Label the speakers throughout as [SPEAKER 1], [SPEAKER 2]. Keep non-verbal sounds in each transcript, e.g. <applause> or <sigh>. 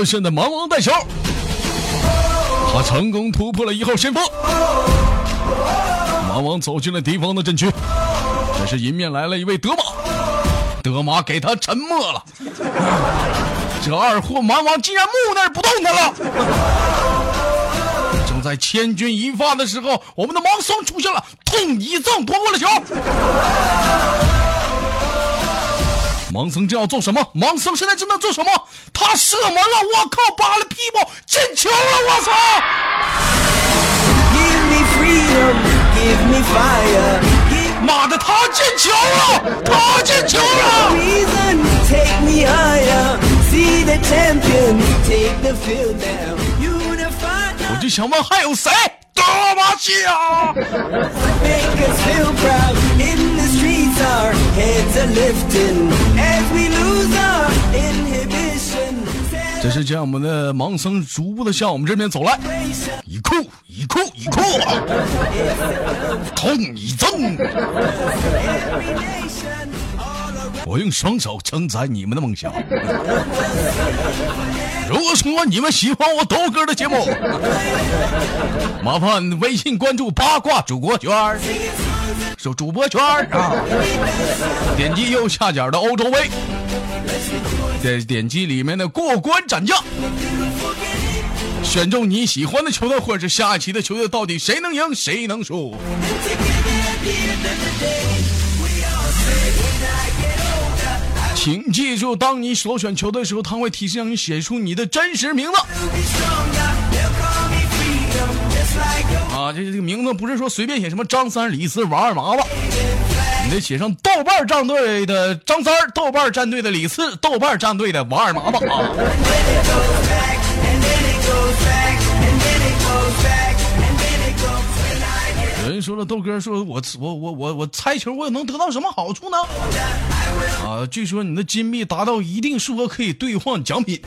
[SPEAKER 1] 得胜的芒王带球，他成功突破了一号先锋。蛮王走进了敌方的阵区，这时迎面来了一位德玛，德玛给他沉默了。这二货蛮王竟然木那不动弹了。正在千钧一发的时候，我们的盲僧出现了，痛一赠夺过了球。盲僧这要做什么？盲僧现在正在做什么？他射门了！我靠，扒了屁股进球了！我操
[SPEAKER 2] ！Give me freedom, give me fire. Give
[SPEAKER 1] 妈的，他进球了！他进球了
[SPEAKER 2] ！reason, take me higher. See the champion, take the field now. Unify,
[SPEAKER 1] 我就想问，还有谁？德玛西亚！
[SPEAKER 2] Our heads are lifting as we lose our inhibition.
[SPEAKER 1] 这是将，我们的盲僧逐步的向我们这边走来，一哭一哭一哭，痛一赠。我用双手承载你们的梦想。如果说你们喜欢我豆哥的节目，麻烦微信关注八卦主播圈儿，是主播圈啊，点击右下角的欧洲杯。点点击里面的过关斩将，选中你喜欢的球队或者是下一期的球队，到底谁能赢，谁能输？请记住，当你所选球队的时候，他会提示让你写出你的真实名字。啊，这这个名字不是说随便写什么张三、李四、王二麻子，你得写上豆瓣战队的张三、豆瓣战队的李四、豆瓣战队的王二麻子啊。说了，豆哥说我我我我我猜球，我又能得到什么好处呢？啊，据说你的金币达到一定数额可以兑换奖品。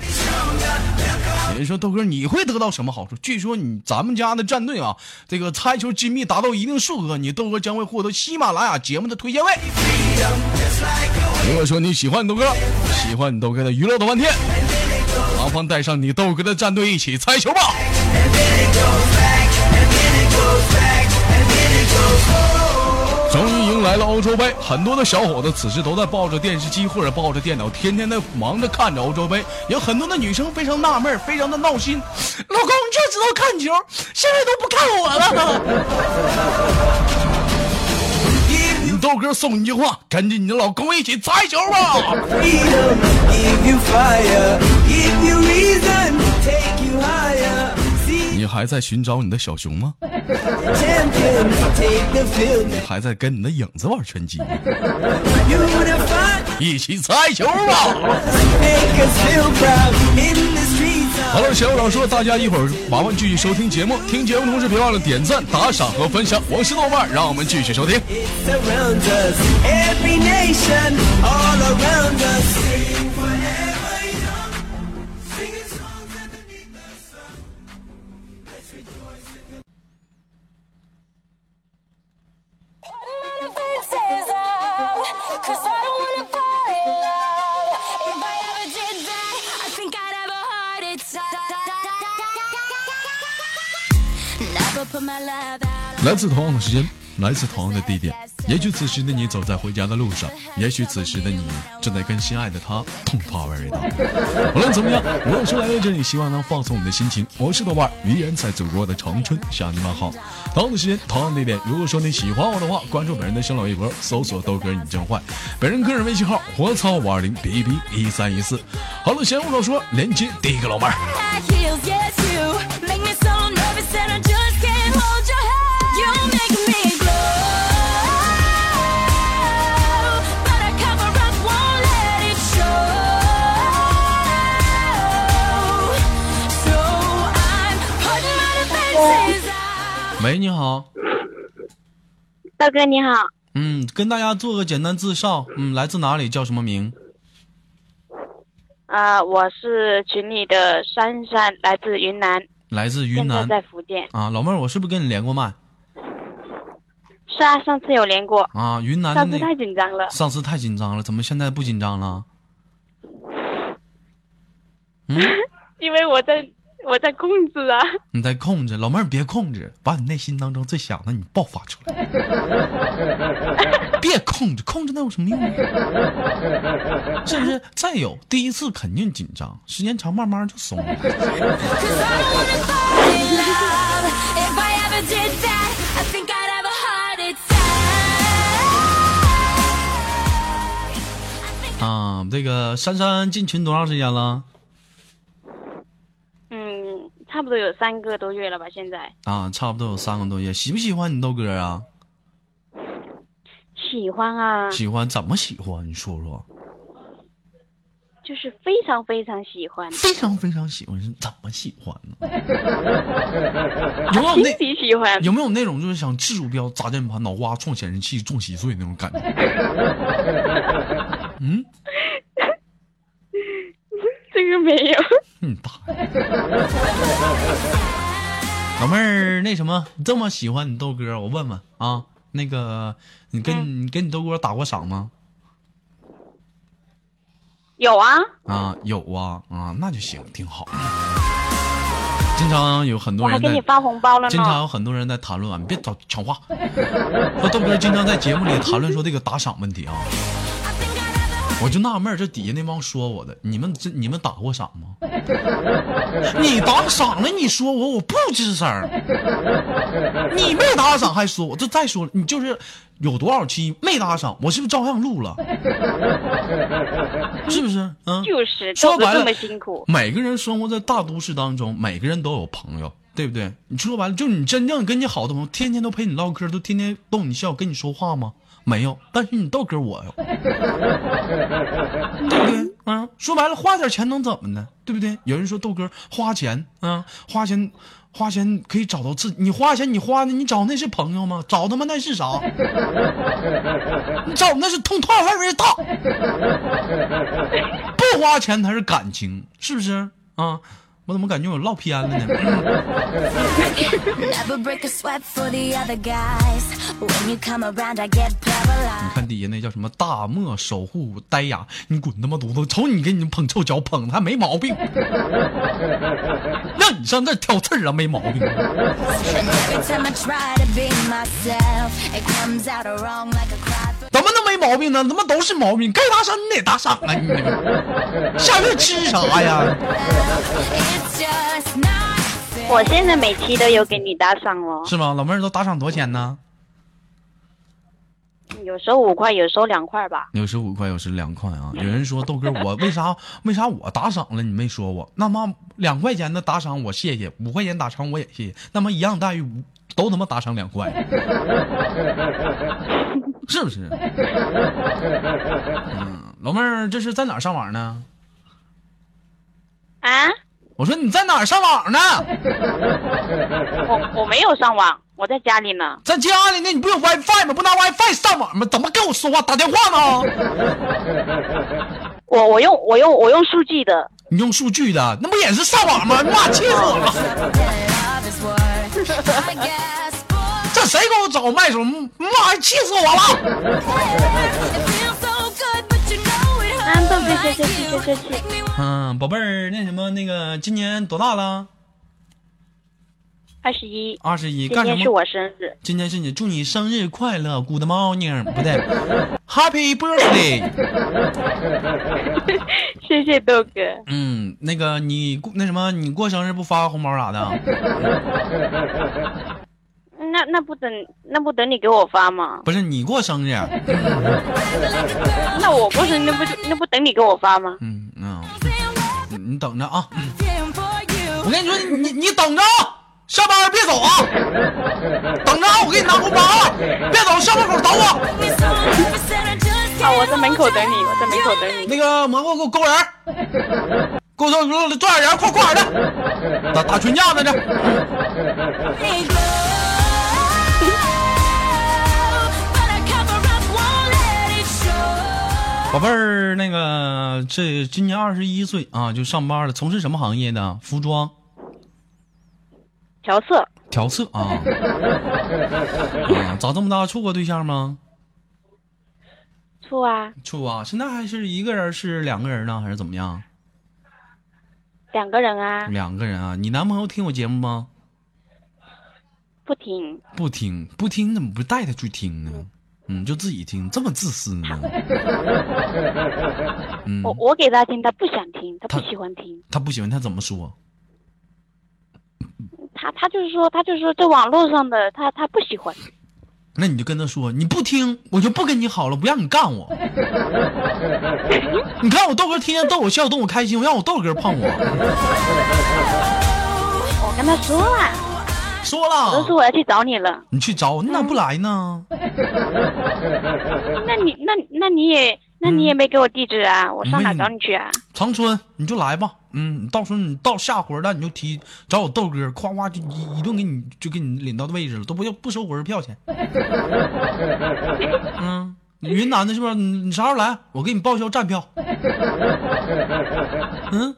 [SPEAKER 1] 有人说豆哥你会得到什么好处？据说你咱们家的战队啊，这个猜球金币达到一定数额，你豆哥将会获得喜马拉雅节目的推荐位。如果说你喜欢豆哥，喜欢你豆哥的娱乐的半天，麻烦带上你豆哥的战队一起猜球吧。来了欧洲杯，很多的小伙子此时都在抱着电视机或者抱着电脑，天天的忙着看着欧洲杯。有很多的女生非常纳闷，非常的闹心。老公，就知道看球，现在都不看我了。你豆哥送你一句话，跟着你的老公一起猜球吧。还在寻找你的小熊吗.还在跟你的影子玩拳击一起猜球吧。好了，小老说，大家一会儿麻烦继续收听节目，听节目同时别忘了点赞、打赏和分享。我是豆瓣儿，让我们继续收听。来自同样的时间，来自同样的地点。也许此时的你走在回家的路上，也许此时的你正在跟心爱的他通话味道。无论怎么样，我是来到这里，希望能放松你的心情。我是豆瓣儿，依然在祖国的长春向你们好。同样的时间，同样的地点。如果说你喜欢我的话，关注本人的新浪微博，搜索豆哥你真坏。本人个人微信号：活操五二零 b b 一三一四。好了，闲话少说，连接第一个老妹儿。
[SPEAKER 3] 喂，你好，
[SPEAKER 4] 大哥你好，
[SPEAKER 3] 嗯，跟大家做个简单自绍，嗯，来自哪里，叫什么名？
[SPEAKER 4] 呃，我是群里的珊珊，来自云南，
[SPEAKER 3] 来自云南
[SPEAKER 4] 在福建。
[SPEAKER 3] 啊，老妹儿，我是不是跟你连过麦
[SPEAKER 4] 是啊，上次有连过，
[SPEAKER 3] 啊？云南的
[SPEAKER 4] 上次太紧张了。
[SPEAKER 3] 上次太紧张了，怎么现在不紧张了？嗯，<laughs>
[SPEAKER 4] 因为我在我在控制啊。
[SPEAKER 1] 你在控制，老妹儿别控制，把你内心当中最想的你爆发出来，<laughs> 别控制，控制那有什么用？是不是？再有，第一次肯定紧张，时间长慢慢就松了。<laughs>
[SPEAKER 5] 啊，这个珊珊进群多长时间了？
[SPEAKER 4] 嗯，差不多有三个多月了吧，现在
[SPEAKER 1] 啊，差不多有三个多月，喜不喜欢你豆哥啊？
[SPEAKER 4] 喜欢啊，
[SPEAKER 1] 喜欢，怎么喜欢？你说说。
[SPEAKER 4] 就是非常非常喜欢，
[SPEAKER 1] 非常非常喜欢，是怎么喜欢呢？<laughs> 有没有那
[SPEAKER 4] 喜欢。
[SPEAKER 1] 有没有那种就是想掷鼠标砸键盘、脑瓜撞显示器、撞稀碎那种感觉？<laughs> 嗯，
[SPEAKER 4] 这个没有，
[SPEAKER 1] 你大爷！<laughs> 老妹儿，那什么，你这么喜欢你豆哥，我问问啊，那个你跟、你跟你豆哥打过赏吗？
[SPEAKER 4] 有啊，
[SPEAKER 1] 啊，有啊啊，那就行，挺好。经常有很多人在
[SPEAKER 4] 给你发红包了
[SPEAKER 1] 经常。有很多人在谈论啊，你别找抢话。说豆哥经常在节目里谈论说这个打赏问题啊，我就纳闷，这底下那帮说我的，你们这你们打过赏吗？你打赏了，你说我我不吱声儿，你没打赏还说我，这再说了，你就是有多少期没打赏，我是不是照样录了？<laughs> 是不是？嗯，
[SPEAKER 4] 就是
[SPEAKER 1] 说白了
[SPEAKER 4] 这么辛苦，
[SPEAKER 1] 每个人生活在大都市当中，每个人都有朋友，对不对？你说白了，就你真正跟你好的朋友，天天都陪你唠嗑，都天天逗你笑，跟你说话吗？没有，但是你豆哥我有，<laughs> 对不对？啊，说白了，花点钱能怎么呢？对不对？有人说豆哥花钱啊，花钱。花钱可以找到自己，你花钱你花的，你找那是朋友吗？找他妈那是啥？<laughs> 你找那是通套外围大，<laughs> 不花钱才是感情，是不是啊？我怎么感觉我唠偏了呢？<laughs> 你看底下那叫什么大漠守护呆哑，你滚他妈犊子！瞅你给你捧臭脚捧的还没毛病，让你上这挑刺儿啊，没毛病。没毛病呢？他妈都是毛病，该打赏你得打赏啊！你下月吃啥呀.
[SPEAKER 4] 我现在每期都有给你打赏了，
[SPEAKER 1] 是吗？老妹儿都打赏多少钱呢？
[SPEAKER 4] 有时候五块，有时候两块吧。
[SPEAKER 1] 有时候五块，有时两块啊。有人说豆哥，我为啥为啥我打赏了你没说我？那么两块钱的打赏我谢谢，五块钱打赏我也谢谢，那么一样待遇都他妈打赏两块，是不是？<laughs> 嗯，老妹儿这是在哪儿上网呢？
[SPEAKER 4] 啊，
[SPEAKER 1] 我说你在哪儿上网呢？<laughs>
[SPEAKER 4] 我我没有上网，我在家里呢。
[SPEAKER 1] 在家里呢，你不有 WiFi 吗？不拿 WiFi 上网吗？怎么跟我说话打电话呢？
[SPEAKER 4] 我我用我用我用数据的，
[SPEAKER 1] 你用数据的，那不也是上网吗？妈，气死我了！<laughs> 这谁给我找麦手？妈，气死我了嗯，宝贝儿，那什么，那个今年多大了？
[SPEAKER 4] 二十一，
[SPEAKER 1] 二十一，
[SPEAKER 4] 今
[SPEAKER 1] 干什么？
[SPEAKER 4] 天是我生日，
[SPEAKER 1] 今天是你，祝你生日快乐，Good morning，不对，<laughs> Happy birthday。<laughs>
[SPEAKER 4] 谢谢豆哥。
[SPEAKER 1] 嗯，那个你过那什么，你过生日不发个红包啥的？
[SPEAKER 4] 那那不等那不等你给我发吗？
[SPEAKER 1] 不是你过生日？<laughs>
[SPEAKER 4] 那我过生日那不那不等你给我发吗？
[SPEAKER 1] 嗯嗯，你你等着啊.我跟你说，你你等着啊，下班别走啊，等着啊，我给你拿红包啊，别走，校门口等我。
[SPEAKER 4] 好，我在门口等你，我在门口等你。
[SPEAKER 1] 那个蘑菇给我勾人儿，给我给我给我抓点人，快快的，打打群架在这。宝贝儿，那个这今年二十一岁啊，就上班了，从事什么行业的？服装
[SPEAKER 4] 调色，
[SPEAKER 1] 调色啊。啊，长这么大处过对象吗？
[SPEAKER 4] 处啊，
[SPEAKER 1] 处啊，现在还是一个人，是两个人呢，还是怎么样？
[SPEAKER 4] 两个人啊，
[SPEAKER 1] 两个人啊。你男朋友听我节目吗？
[SPEAKER 4] 不听。
[SPEAKER 1] 不听，不听，你怎么不带他去听呢？嗯，就自己听，这么自私呢？<laughs> 嗯
[SPEAKER 4] 我，我给他听，他不想听，他不喜欢听。
[SPEAKER 1] 他不喜欢，他怎么说？
[SPEAKER 4] 他他就是说，他就是说，在网络上的他他不喜欢。
[SPEAKER 1] 那你就跟他说，你不听，我就不跟你好了，不让你干我。<laughs> 你看我豆哥天天逗我笑，逗我开心，我让我豆哥碰我。
[SPEAKER 4] 我跟他说了，
[SPEAKER 1] 说了，
[SPEAKER 4] 我都说我要去找你了。
[SPEAKER 1] 你去找我，你咋不来呢？<laughs>
[SPEAKER 4] 那你那那你也那你也没给我地址啊？我上哪找你去啊？
[SPEAKER 1] 长春，你就来吧。嗯，到时候你到下回了，你就提找我豆哥，夸夸就一一顿给你就给你领到位置了，都不要不收火车票钱。嗯，云南的是不是？你你啥时候来？我给你报销站票。<laughs> 嗯，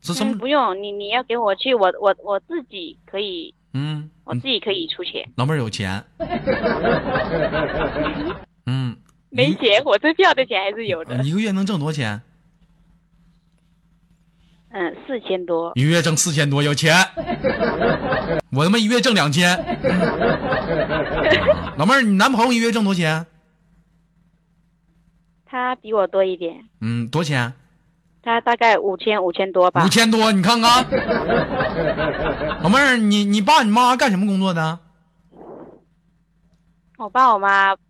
[SPEAKER 1] 这什
[SPEAKER 4] 嗯，
[SPEAKER 1] 么？
[SPEAKER 4] 不用，你你要给我去，我我我自己可以，
[SPEAKER 1] 嗯，
[SPEAKER 4] 我自己可以出钱。
[SPEAKER 1] 老妹儿有钱。<laughs> 嗯，
[SPEAKER 4] 没钱，火车票的钱还是有的。
[SPEAKER 1] 一个月能挣多少钱？
[SPEAKER 4] 嗯，四千多。
[SPEAKER 1] 一个月挣四千多，有钱。<laughs> 我他妈一月挣两千。<laughs> 老妹儿，你男朋友一月挣多少钱？
[SPEAKER 4] 他比我多一点，
[SPEAKER 1] 嗯，多少钱？
[SPEAKER 4] 他大概五千五千多吧
[SPEAKER 1] 五。千多，你看看。<laughs> 老妹儿，你你爸你妈干什么工作的？
[SPEAKER 4] 我爸我妈不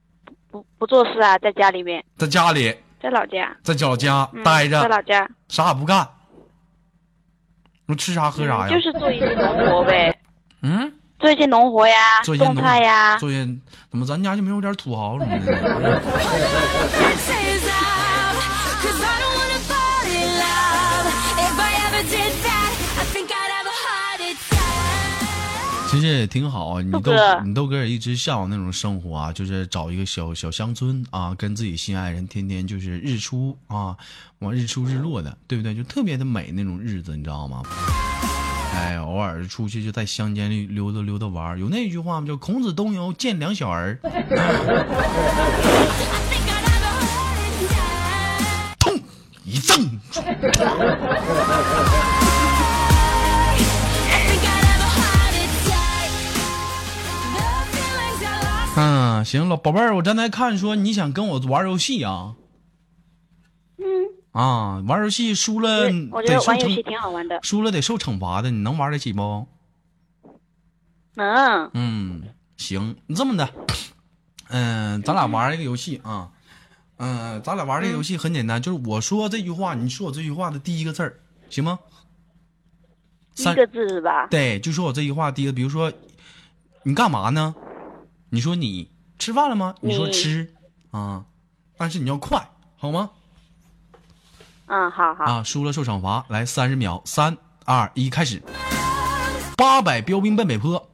[SPEAKER 4] 不不做事啊，在家里面，
[SPEAKER 1] 在家里，
[SPEAKER 4] 在老家。
[SPEAKER 1] 在老家
[SPEAKER 4] 嗯、
[SPEAKER 1] 待着，
[SPEAKER 4] 在老家。
[SPEAKER 1] 啥也不干。我吃啥喝啥呀？
[SPEAKER 4] 嗯就是做一些农活呗，
[SPEAKER 1] 嗯，
[SPEAKER 4] 做一些农活呀，种
[SPEAKER 1] 做一些农
[SPEAKER 4] 菜呀。
[SPEAKER 1] 做些怎么咱家就没有点土豪什么的？
[SPEAKER 6] Say it's out, 'cause I don't wanna fall in love. If I ever did that, I think I'd have a heart attack.
[SPEAKER 1] 其实也挺好啊，你豆
[SPEAKER 4] 豆哥
[SPEAKER 1] 你豆哥也一直向往那种生活啊，就是找一个小小乡村啊，跟自己心爱人天天就是日出啊，往日出日落的，对不对？就特别的美那种日子，你知道吗？哎，偶尔出去就在乡间里溜达溜达玩儿有那句话吗？叫“孔子东游见两小儿 <laughs> 嗯，<laughs> 行，老宝贝儿，我刚才看说你想跟我玩游戏啊。
[SPEAKER 4] 嗯，
[SPEAKER 1] 啊，玩游戏输了
[SPEAKER 4] 我觉得玩游戏
[SPEAKER 1] 惩，
[SPEAKER 4] 挺好玩的。
[SPEAKER 1] 输了得受惩罚的，你能玩得起不？
[SPEAKER 4] 能，
[SPEAKER 1] 嗯，行，你这么的，嗯、咱俩玩一个游戏啊，嗯、咱俩玩这个游戏很简单，就是我说这句话，你说我这句话的第一个字儿，行吗？三
[SPEAKER 4] 一个字是吧？
[SPEAKER 1] 对，就说我这句话第一个，比如说你干嘛呢？你说你吃饭了吗？你说吃啊，但是你要快，好吗？
[SPEAKER 4] 嗯，好好。
[SPEAKER 1] 啊，输了受惩罚，来三十秒，三二一，开始。八百标兵奔北坡，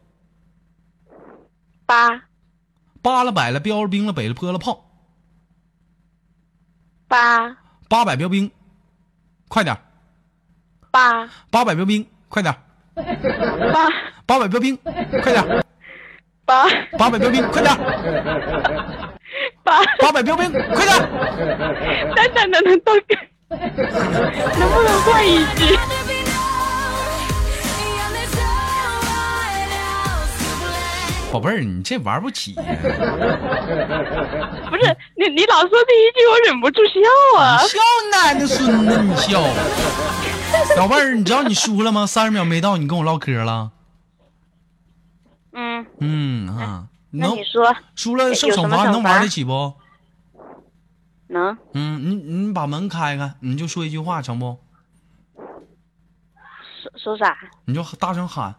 [SPEAKER 4] 八
[SPEAKER 1] 八了百了标了兵了北了坡了炮，
[SPEAKER 4] 八
[SPEAKER 1] 八百标兵，快点儿！
[SPEAKER 4] 八
[SPEAKER 1] 八百标兵，快点儿！
[SPEAKER 4] 八
[SPEAKER 1] 八百标兵，快点儿！
[SPEAKER 4] 八
[SPEAKER 1] 八百标兵，快点儿！
[SPEAKER 4] 八，
[SPEAKER 1] 八百标兵，快点儿！
[SPEAKER 4] 等等等等，豆哥，能不能换一句？
[SPEAKER 1] 宝贝儿，你这玩不起呀、<laughs>
[SPEAKER 4] 不是你，你老说第一句，我忍不住笑啊
[SPEAKER 1] 你！笑奶奶孙子，你笑！<laughs> 宝贝儿，你知道你输了吗？三十秒没到，你跟我唠嗑了。
[SPEAKER 4] 嗯，
[SPEAKER 1] 嗯啊，
[SPEAKER 4] 你说
[SPEAKER 1] 输了受惩罚，你能玩得起不？
[SPEAKER 4] 能？
[SPEAKER 1] 嗯，你你把门开开，你就说一句话成不？
[SPEAKER 4] 说说啥？
[SPEAKER 1] 你就大声喊：“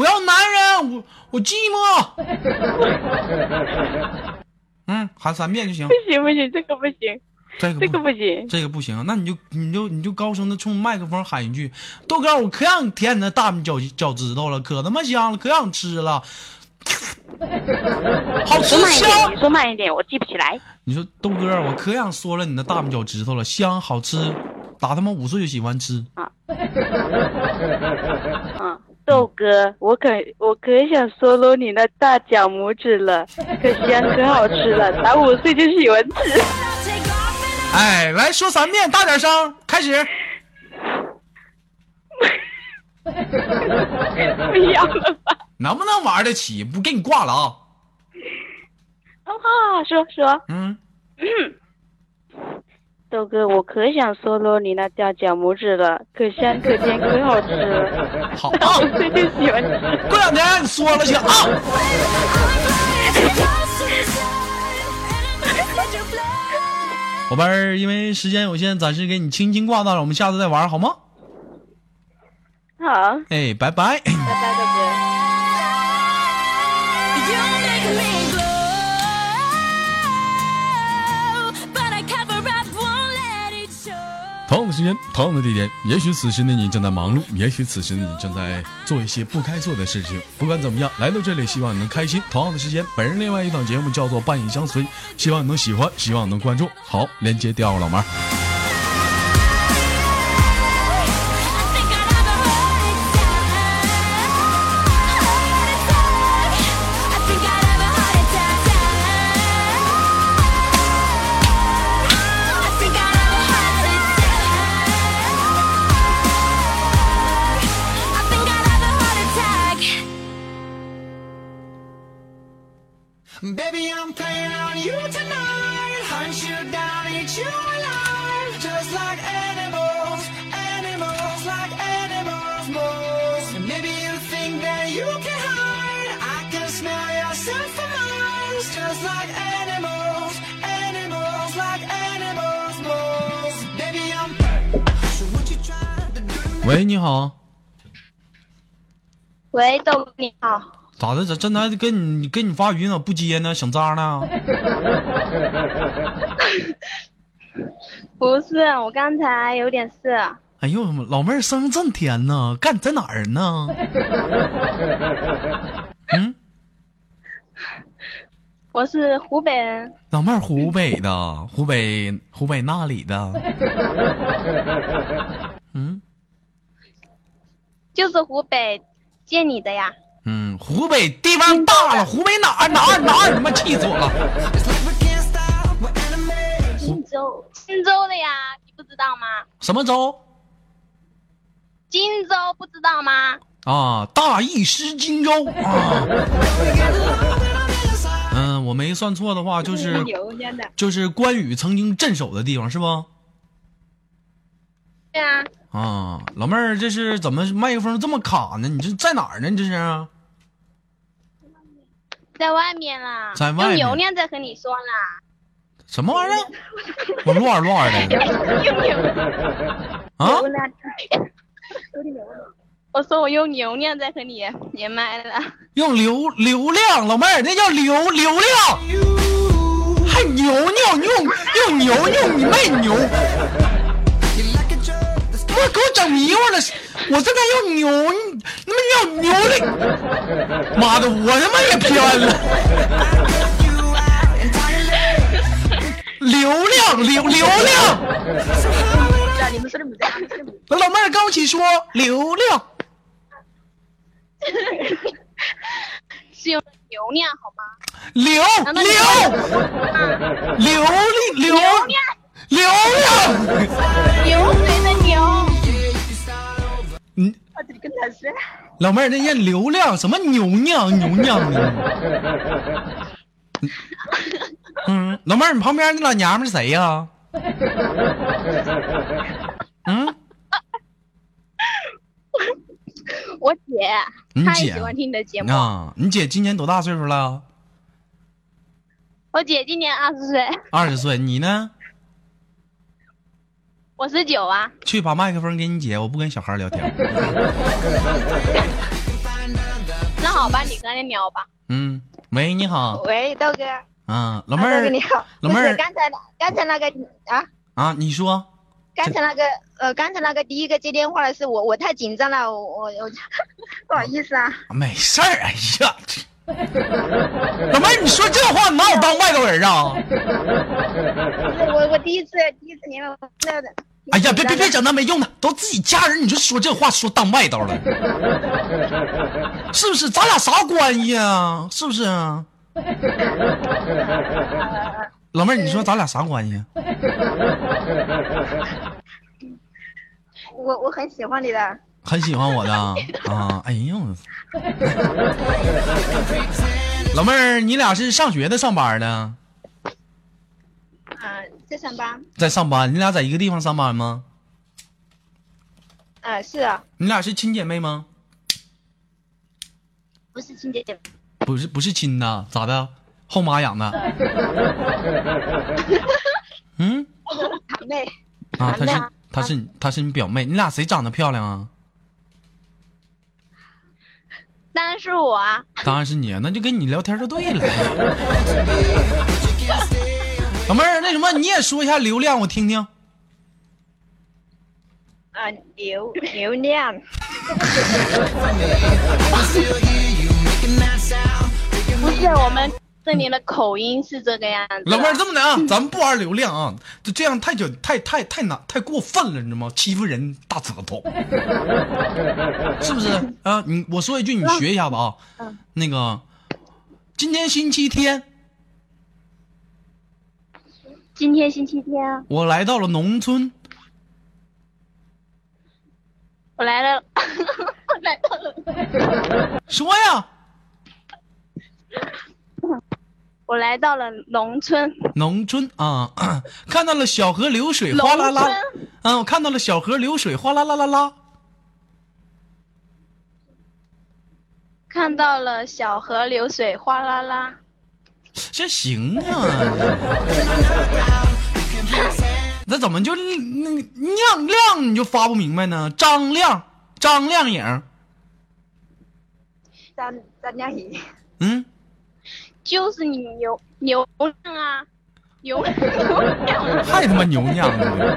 [SPEAKER 1] 我要男人，我我寂寞。<laughs> ”嗯，喊三遍就行
[SPEAKER 4] 不。行不行，这个不行，
[SPEAKER 1] 这个不
[SPEAKER 4] 这个不行。
[SPEAKER 1] 这个不行，那你就你就你就高声的冲麦克风喊一句：“豆哥，我可想舔你那大米脚脚趾头了，可他妈香了，可想吃了，<laughs> 好吃香
[SPEAKER 4] 你。说慢一点，我记不起来。”
[SPEAKER 1] 你说豆哥，我可想嗦了你那大拇脚趾头了，香好吃，打他妈五岁就喜欢吃。
[SPEAKER 4] 嗯，豆哥，我可我可想嗦搂你那大脚拇指了，可香可好吃了，<laughs> 打五岁就喜欢吃。
[SPEAKER 1] 哎，来说三遍，大点声，开始。<laughs>
[SPEAKER 7] 不要了吧？
[SPEAKER 1] 能不能玩得起？不给你挂了啊！
[SPEAKER 7] 哦，好好说说，
[SPEAKER 1] 嗯，
[SPEAKER 7] 豆哥，我可想 solo 你那大脚拇指了，可香可甜可好吃了，
[SPEAKER 1] 好啊，
[SPEAKER 7] 我最近喜欢吃。
[SPEAKER 1] 过两天你说了去啊。宝贝儿，因为时间有限，暂时给你轻轻挂断了，我们下次再玩好吗？
[SPEAKER 7] 好，
[SPEAKER 1] 哎，拜拜。
[SPEAKER 7] 拜拜，豆哥。
[SPEAKER 1] 同样的地点，也许此时的你正在忙碌，也许此时的你正在做一些不该做的事情。不管怎么样，来到这里，希望你能开心。同样的时间，本人另外一档节目叫做《半影相随》，希望你能喜欢，希望你能关注。好，连接第二个，老妹喂，你好，
[SPEAKER 7] 喂，豆哥你好，
[SPEAKER 1] 咋的？咋真的跟你跟你发语音咋不接呢？想渣呢？<laughs>
[SPEAKER 7] 不是，我刚才有点事。
[SPEAKER 1] 哎呦，老妹儿声音这么甜呢？干在哪儿呢？嗯，
[SPEAKER 7] 我是湖北人，
[SPEAKER 1] 老妹儿湖北的，湖北湖北那里的？嗯
[SPEAKER 7] 就是湖北见你的呀。
[SPEAKER 1] 嗯，湖北地方大了，湖北哪儿哪儿哪儿？他妈气死我了.
[SPEAKER 7] 荆州，荆州的呀，你不知道吗？
[SPEAKER 1] 什么州
[SPEAKER 7] 荆州不知道吗？
[SPEAKER 1] 啊？大意失荆州啊！嗯，我没算错的话，就是。就是关羽曾经镇守的地方，是不？
[SPEAKER 7] 对啊，
[SPEAKER 1] 啊，老妹儿，这是怎么麦克风这么卡呢？你这在哪儿呢？你这是？
[SPEAKER 7] 在外面啦，
[SPEAKER 1] 在外面
[SPEAKER 7] 用流量在和你说啦，
[SPEAKER 1] 什么玩意儿？我乱乱的 <laughs> 啊！
[SPEAKER 7] 量。我说我用流量在和你连麦了，
[SPEAKER 1] 用流流量，老妹儿，那叫流流量，还牛牛用用牛用你妹牛！给我整迷糊了，我这该用牛，他妈要牛的，妈的，我他妈也偏了。流量流流量，老妹儿跟我一起说流量。<laughs>
[SPEAKER 7] 是用流量好吗？
[SPEAKER 1] 流流流
[SPEAKER 7] 量，
[SPEAKER 1] 流量，
[SPEAKER 7] 流水 <laughs> 的流。
[SPEAKER 1] 嗯，
[SPEAKER 7] 我这里跟他说，
[SPEAKER 1] 老妹儿那叫流量，什么牛酿牛酿的？<laughs> 嗯，老妹儿，你旁边那老娘们儿谁呀、嗯，
[SPEAKER 7] 我姐，
[SPEAKER 1] 你姐
[SPEAKER 7] 也喜欢听你的节目。
[SPEAKER 1] 啊，你姐今年多大岁数了？
[SPEAKER 7] 我姐今年二十岁，
[SPEAKER 1] 二十岁。你呢？
[SPEAKER 7] 我十九啊。
[SPEAKER 1] 去把麦克风给你姐，我不跟小孩聊天。<laughs>
[SPEAKER 7] 那好吧，你和她聊吧。
[SPEAKER 1] 嗯，喂，你好，
[SPEAKER 8] 喂，豆哥，
[SPEAKER 1] 啊，老妹儿
[SPEAKER 8] 哥你好，
[SPEAKER 1] 老妹儿
[SPEAKER 8] 刚才那刚才那个啊，
[SPEAKER 1] 啊，你说
[SPEAKER 8] 刚才那个呃，刚才那个第一个接电话的是我，我太紧张了，我我我不好意思啊。
[SPEAKER 1] 没事儿。哎呀，老妹儿，你说这话，你拿我当外头人啊？
[SPEAKER 8] 我我第一次第一次连麦，那的。
[SPEAKER 1] 哎呀，别别别整那没用的，都自己家人，你就说这话说当外道了，是不是？咱俩啥关系啊？是不是啊？<laughs> 老妹儿，你说咱俩啥关系？啊
[SPEAKER 8] 我我很喜欢你的，
[SPEAKER 1] 很喜欢我的 <laughs> 啊！哎呦，老妹儿，你俩是上学的，上班的？
[SPEAKER 7] 啊，在上班。
[SPEAKER 1] 在上班，你俩在一个地方上班吗？
[SPEAKER 7] 啊，是啊，
[SPEAKER 1] 你俩是亲姐妹吗？
[SPEAKER 7] 不是亲姐姐，
[SPEAKER 1] 不是，不是亲的，咋的？后妈养的？<laughs> 嗯，
[SPEAKER 7] 堂妹。
[SPEAKER 1] 啊，她是她是她是你表妹，你俩谁长得漂亮啊？
[SPEAKER 7] 当然是我啊。
[SPEAKER 1] 当然是你，那就跟你聊天就对了。<laughs> 老妹儿，那什么，你也说一下流量，我听听。
[SPEAKER 7] 啊，流流量。<laughs> 不是我们这里的口音是这个样子。
[SPEAKER 1] 老妹儿，这么的啊，咱们不玩流量啊，就这样太久太太太难太过分了，你知道吗？欺负人大舌头，<laughs> 是不是？啊？你我说一句，你学一下子啊。那个，今天星期天，
[SPEAKER 7] 今天星期天啊，
[SPEAKER 1] 我来到了农村，
[SPEAKER 7] 我来了，我 <laughs> 来到了，
[SPEAKER 1] 说呀，
[SPEAKER 7] 我来到了农村。
[SPEAKER 1] 农村啊，<coughs> 看到了小河流水哗啦啦，嗯，我看到了小河流水哗啦啦啦啦，
[SPEAKER 7] 看到了小河流水哗啦啦，
[SPEAKER 1] 这行啊。<laughs> 那怎么就那个亮亮你就发不明白呢？张亮，张亮颖，
[SPEAKER 7] 张张靓颖，
[SPEAKER 1] 嗯，
[SPEAKER 7] 就是你牛牛亮啊，牛牛亮啊，<laughs>
[SPEAKER 1] 还他妈牛酿了！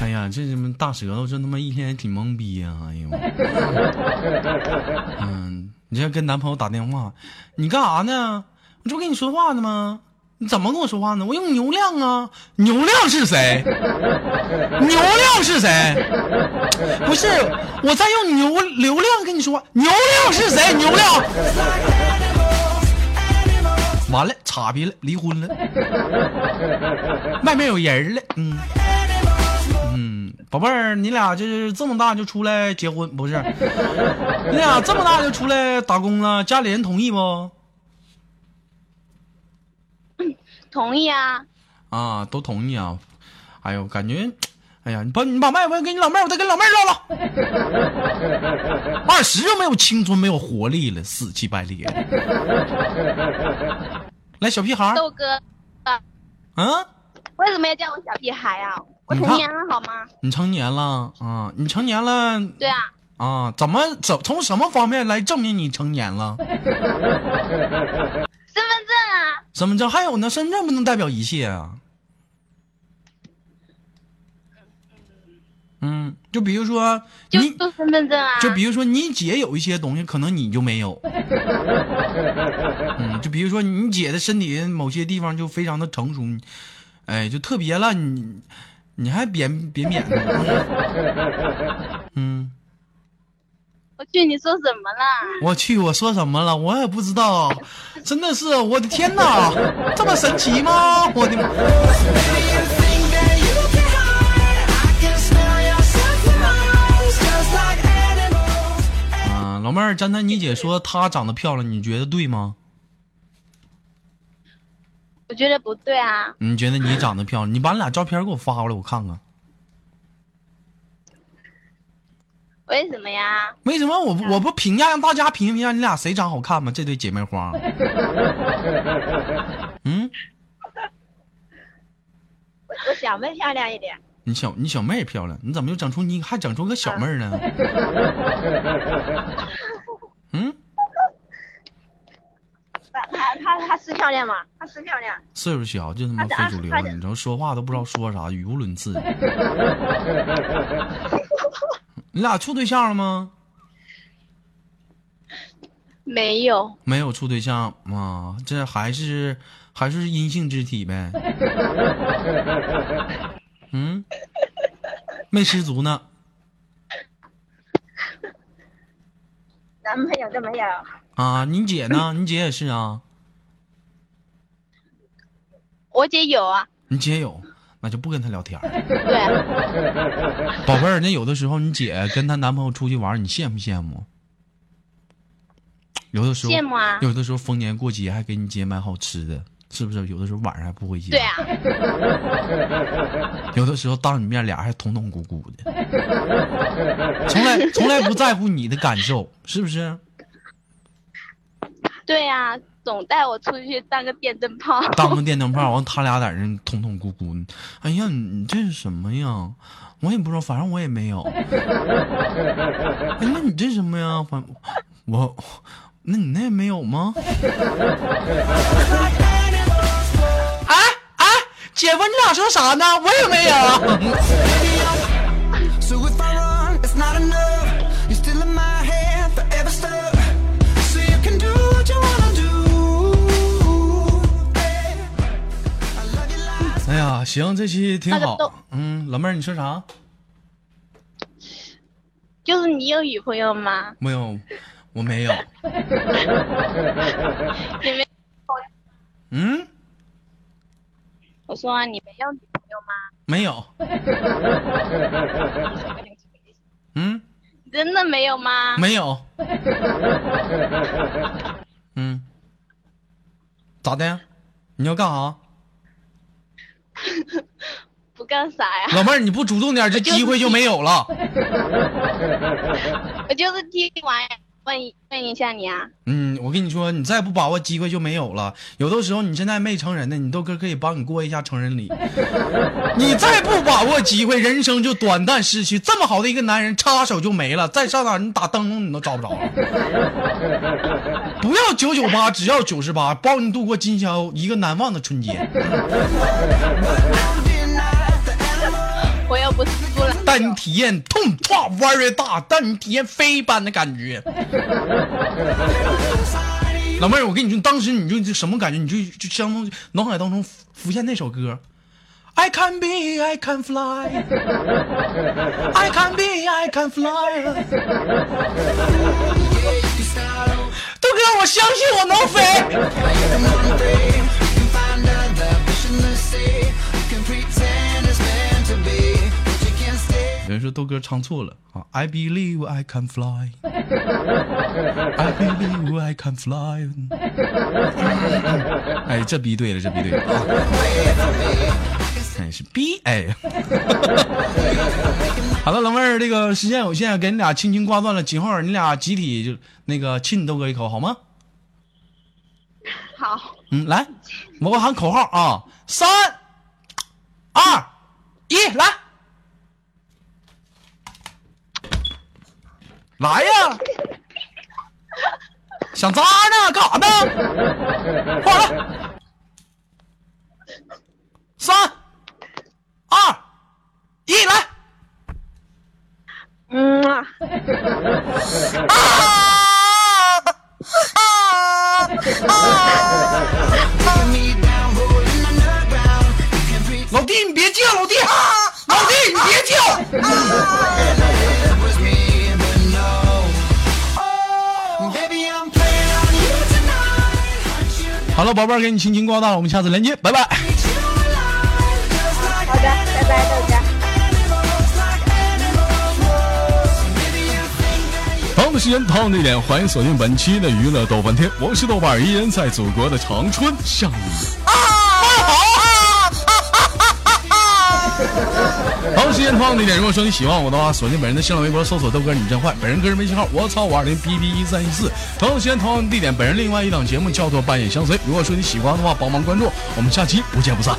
[SPEAKER 1] 哎呀，这他妈大舌头，这他妈一天也挺懵逼呀、哎呦，嗯，你这跟男朋友打电话，你干啥呢？我这不跟你说话呢吗？你怎么跟我说话呢？我用牛亮啊，牛亮是谁？<laughs> 牛亮是谁？不是，我在用牛流量跟你说话，牛亮是谁？牛亮，完了，岔劈了，离婚了，外面有人了，嗯嗯，宝贝儿，你俩就是这么大就出来结婚，不是？你俩这么大就出来打工了，家里人同意不？
[SPEAKER 7] 同意啊，
[SPEAKER 1] 啊，都同意啊。哎呦，感觉，哎呀，你把你把麦，我给你老妹儿，我再跟老妹儿唠唠。<laughs> 二十就没有青春，没有活力了，死气白咧。来，小屁孩，
[SPEAKER 7] 豆哥，啊，
[SPEAKER 1] 嗯，
[SPEAKER 7] 为什么要叫我小屁孩啊？我成年了好吗？
[SPEAKER 1] 你成年了啊？你成年了
[SPEAKER 7] 对啊，
[SPEAKER 1] 啊？怎么怎从什么方面来证明你成年了？
[SPEAKER 7] 身份证啊，
[SPEAKER 1] 身份证还有呢，身份证不能代表一切啊。嗯，就比如说你，
[SPEAKER 7] 就就身份证啊，
[SPEAKER 1] 就比如说你姐有一些东西，可能你就没有。<laughs> 嗯，就比如说你姐的身体某些地方就非常的成熟，哎，就特别了，你你还扁扁扁的。
[SPEAKER 7] 去，你说什么了？
[SPEAKER 1] 我去，我说什么了？我也不知道，真的是我的天哪，这么神奇吗？我的妈！<laughs> 啊，老妹儿，刚才你姐说她长得漂亮，你觉得对吗？
[SPEAKER 7] 我觉得不对啊，
[SPEAKER 1] 你觉得你长得漂亮？你把你俩照片给我发过来，我看看。
[SPEAKER 7] 为什么呀？
[SPEAKER 1] 为什么我不我不评价让大家评评价你俩谁长好看吗？这对姐妹花。<laughs> 嗯，
[SPEAKER 7] 我我小妹漂亮一点，
[SPEAKER 1] 你小你小妹漂亮，你怎么又整出你还整出个小妹儿呢？<laughs> 嗯，
[SPEAKER 7] 她她她她是漂亮吗？她是漂亮，
[SPEAKER 1] 岁数小就他妈非主流了，你知道说话都不知道说啥，语无伦次。<laughs> 你俩处对象了吗？
[SPEAKER 7] 没有，
[SPEAKER 1] 没有处对象啊，这还是还是阴性肢体呗。<laughs> 嗯，没失足呢。
[SPEAKER 7] 男朋友都没有，
[SPEAKER 1] 啊，你姐呢？你姐也是啊？
[SPEAKER 7] 我姐有啊，
[SPEAKER 1] 你姐有，那就不跟他聊天儿。
[SPEAKER 7] 对，
[SPEAKER 1] 宝贝儿，那有的时候你姐跟她男朋友出去玩，你羡不羡慕？有的时候
[SPEAKER 7] 羡慕啊
[SPEAKER 1] 有的时候逢年过节还给你姐买好吃的，是不是？有的时候晚上还不回家。
[SPEAKER 7] 对啊，
[SPEAKER 1] 有的时候当你面俩还捅捅咕咕的，从来从来不在乎你的感受，是不是？
[SPEAKER 7] 对啊，总带我出去当个电灯泡。
[SPEAKER 1] 当个电灯泡，<laughs> 完他俩在那捅捅咕咕的。哎呀，你你这是什么呀？我也不知道，反正我也没有。<laughs> 哎，那你这什么呀？反我，那你那也没有吗？哎 <laughs> 哎，姐夫，你俩说啥呢？我也没有。行，这期挺好。嗯，老妹儿，你说啥？
[SPEAKER 7] 就是你有女朋友吗？
[SPEAKER 1] 没有，我没有。<laughs>
[SPEAKER 7] 你没？
[SPEAKER 1] 嗯，
[SPEAKER 7] 我说、啊、你没有女朋友吗？
[SPEAKER 1] 没有。<laughs> 嗯，
[SPEAKER 7] 真的没有吗？
[SPEAKER 1] 没有。<laughs> 嗯，咋的？你要干啥？<laughs>
[SPEAKER 7] 不干啥呀？
[SPEAKER 1] 老妹儿，你不主动点，这机会就没有了。<laughs>
[SPEAKER 7] 我就是听完问一问一下你啊。
[SPEAKER 1] 嗯，我跟你说，你再不把握机会就没有了。有的时候你现在没成人呢，你豆哥可以帮你过一下成人礼。<laughs> 你再不把握机会，人生就短暂失去。这么好的一个男人，插手就没了。再上哪你打灯笼你都找不着了。<laughs> 不要九九八，只要九十八，帮你度过今宵一个难忘的春节。带你体验痛跨弯越大，带你体验飞一般的感觉。<laughs> 老妹儿，我跟你说，当时你就就什么感觉？你就就相当于脑海当中浮浮现那首歌。I can be, I can fly. I can be, I can fly. 豆哥，我相信我能飞。有人说豆哥唱错了啊！I believe I can fly. I believe I can fly. 哎，这逼对了，这逼对了啊！哎，是逼哎。好了，老妹儿，这个时间有限，给你俩轻轻挂断了。今后你俩集体就那个亲豆哥一口好吗？
[SPEAKER 7] 好，
[SPEAKER 1] 嗯，来，我喊口号啊，三、二、一，来，来呀！想扎呢？干啥呢？快来！三、二、一，来！
[SPEAKER 4] 嗯啊！
[SPEAKER 1] 啊啊啊！老弟，你别叫！老弟，老弟，你别叫！好了，宝贝儿，给你轻轻挂断了，我们下次连接，拜拜。
[SPEAKER 7] 好的，拜拜，豆家。
[SPEAKER 9] 同样的时间，同样的地点，欢迎锁定本期的娱乐逗翻天，我是豆瓣儿，依然在祖国的长春向你。时间，同样的地点，如果说你喜欢我的话，锁定本人的新浪微博，搜索豆哥你真坏，本人个人微信号我操五二零 b b 一三一四。同样时间，同样的地点，本人另外一档节目叫做半夜相随。如果说你喜欢的话，帮忙关注，我们下期不见不散。